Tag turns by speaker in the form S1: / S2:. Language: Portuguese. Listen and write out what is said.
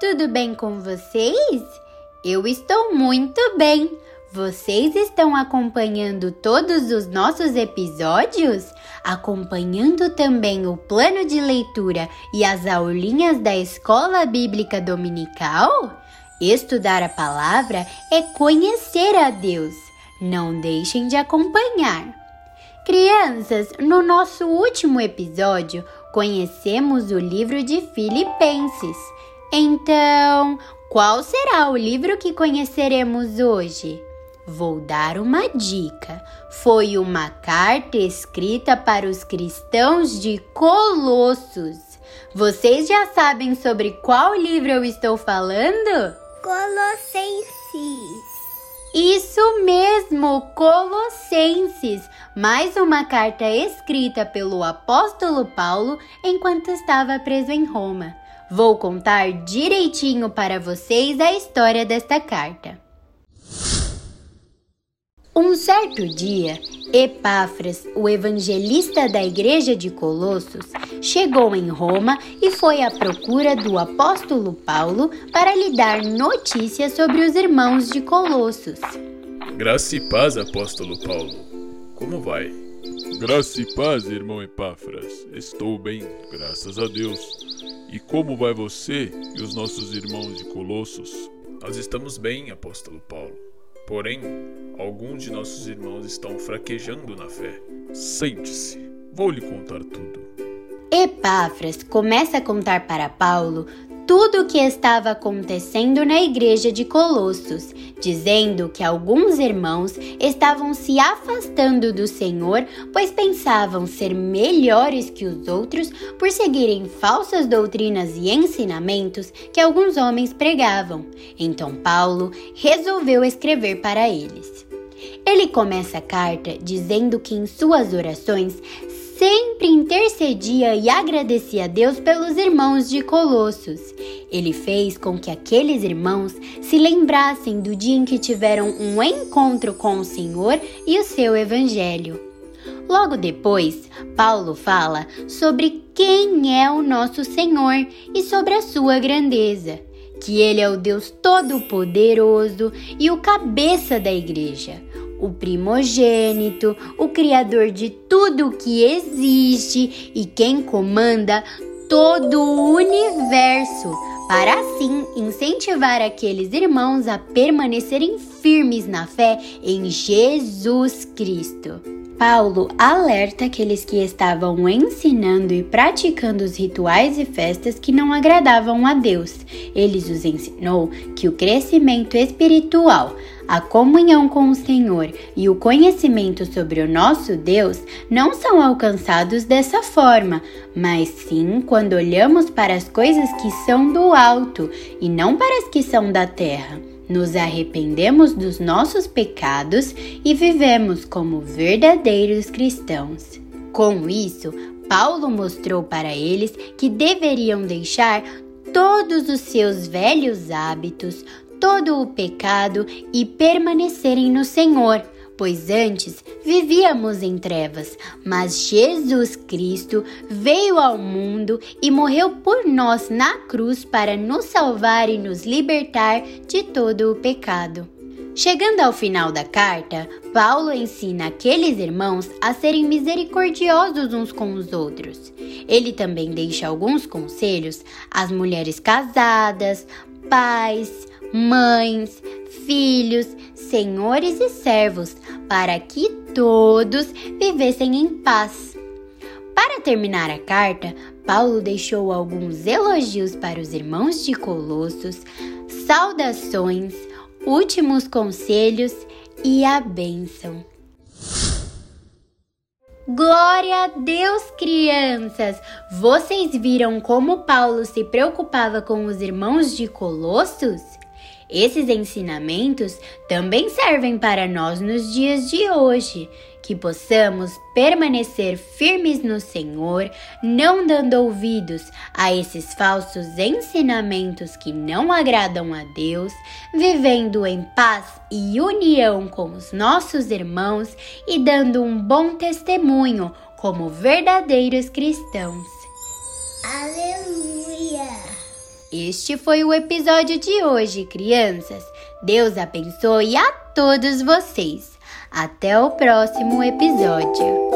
S1: tudo bem com vocês? Eu estou muito bem. Vocês estão acompanhando todos os nossos episódios? Acompanhando também o plano de leitura e as aulinhas da Escola Bíblica Dominical? Estudar a palavra é conhecer a Deus. Não deixem de acompanhar. Crianças, no nosso último episódio, conhecemos o livro de Filipenses. Então, qual será o livro que conheceremos hoje? Vou dar uma dica. Foi uma carta escrita para os cristãos de Colossos. Vocês já sabem sobre qual livro eu estou falando?
S2: Colossenses.
S1: Isso mesmo, Colossenses. Mais uma carta escrita pelo apóstolo Paulo enquanto estava preso em Roma. Vou contar direitinho para vocês a história desta carta. Um certo dia, Epáfras, o evangelista da igreja de Colossos, chegou em Roma e foi à procura do apóstolo Paulo para lhe dar notícias sobre os irmãos de Colossos.
S3: Graça e paz, apóstolo Paulo. Como vai?
S4: Graça e paz, irmão Epáfras. Estou bem, graças a Deus. E como vai você e os nossos irmãos de Colossos?
S3: Nós estamos bem, apóstolo Paulo. Porém, alguns de nossos irmãos estão fraquejando na fé.
S4: Sente-se, vou lhe contar tudo.
S1: Epáfras começa a contar para Paulo tudo o que estava acontecendo na igreja de Colossos, dizendo que alguns irmãos estavam se afastando do Senhor, pois pensavam ser melhores que os outros por seguirem falsas doutrinas e ensinamentos que alguns homens pregavam. Então Paulo resolveu escrever para eles. Ele começa a carta dizendo que em suas orações sempre intercedia e agradecia a Deus pelos irmãos de Colossos. Ele fez com que aqueles irmãos se lembrassem do dia em que tiveram um encontro com o Senhor e o seu Evangelho. Logo depois, Paulo fala sobre quem é o nosso Senhor e sobre a sua grandeza, que ele é o Deus Todo-Poderoso e o cabeça da igreja o primogênito, o criador de tudo o que existe e quem comanda todo o universo, para assim incentivar aqueles irmãos a permanecerem firmes na fé em Jesus Cristo. Paulo alerta aqueles que estavam ensinando e praticando os rituais e festas que não agradavam a Deus. Ele os ensinou que o crescimento espiritual, a comunhão com o Senhor e o conhecimento sobre o nosso Deus não são alcançados dessa forma, mas sim quando olhamos para as coisas que são do alto e não para as que são da terra. Nos arrependemos dos nossos pecados e vivemos como verdadeiros cristãos. Com isso, Paulo mostrou para eles que deveriam deixar todos os seus velhos hábitos, todo o pecado e permanecerem no Senhor, pois antes vivíamos em trevas, mas Jesus Cristo veio ao mundo e morreu por nós na cruz para nos salvar e nos libertar de todo o pecado. Chegando ao final da carta, Paulo ensina aqueles irmãos a serem misericordiosos uns com os outros. Ele também deixa alguns conselhos às mulheres casadas, pais, mães, filhos, senhores e servos, para que todos vivessem em paz. Para terminar a carta, Paulo deixou alguns elogios para os irmãos de Colossos, saudações, últimos conselhos e a bênção. Glória a Deus, crianças! Vocês viram como Paulo se preocupava com os irmãos de Colossos? Esses ensinamentos também servem para nós nos dias de hoje, que possamos permanecer firmes no Senhor, não dando ouvidos a esses falsos ensinamentos que não agradam a Deus, vivendo em paz e união com os nossos irmãos e dando um bom testemunho como verdadeiros cristãos.
S2: Aleluia!
S1: Este foi o episódio de hoje, crianças. Deus abençoe a todos vocês. Até o próximo episódio.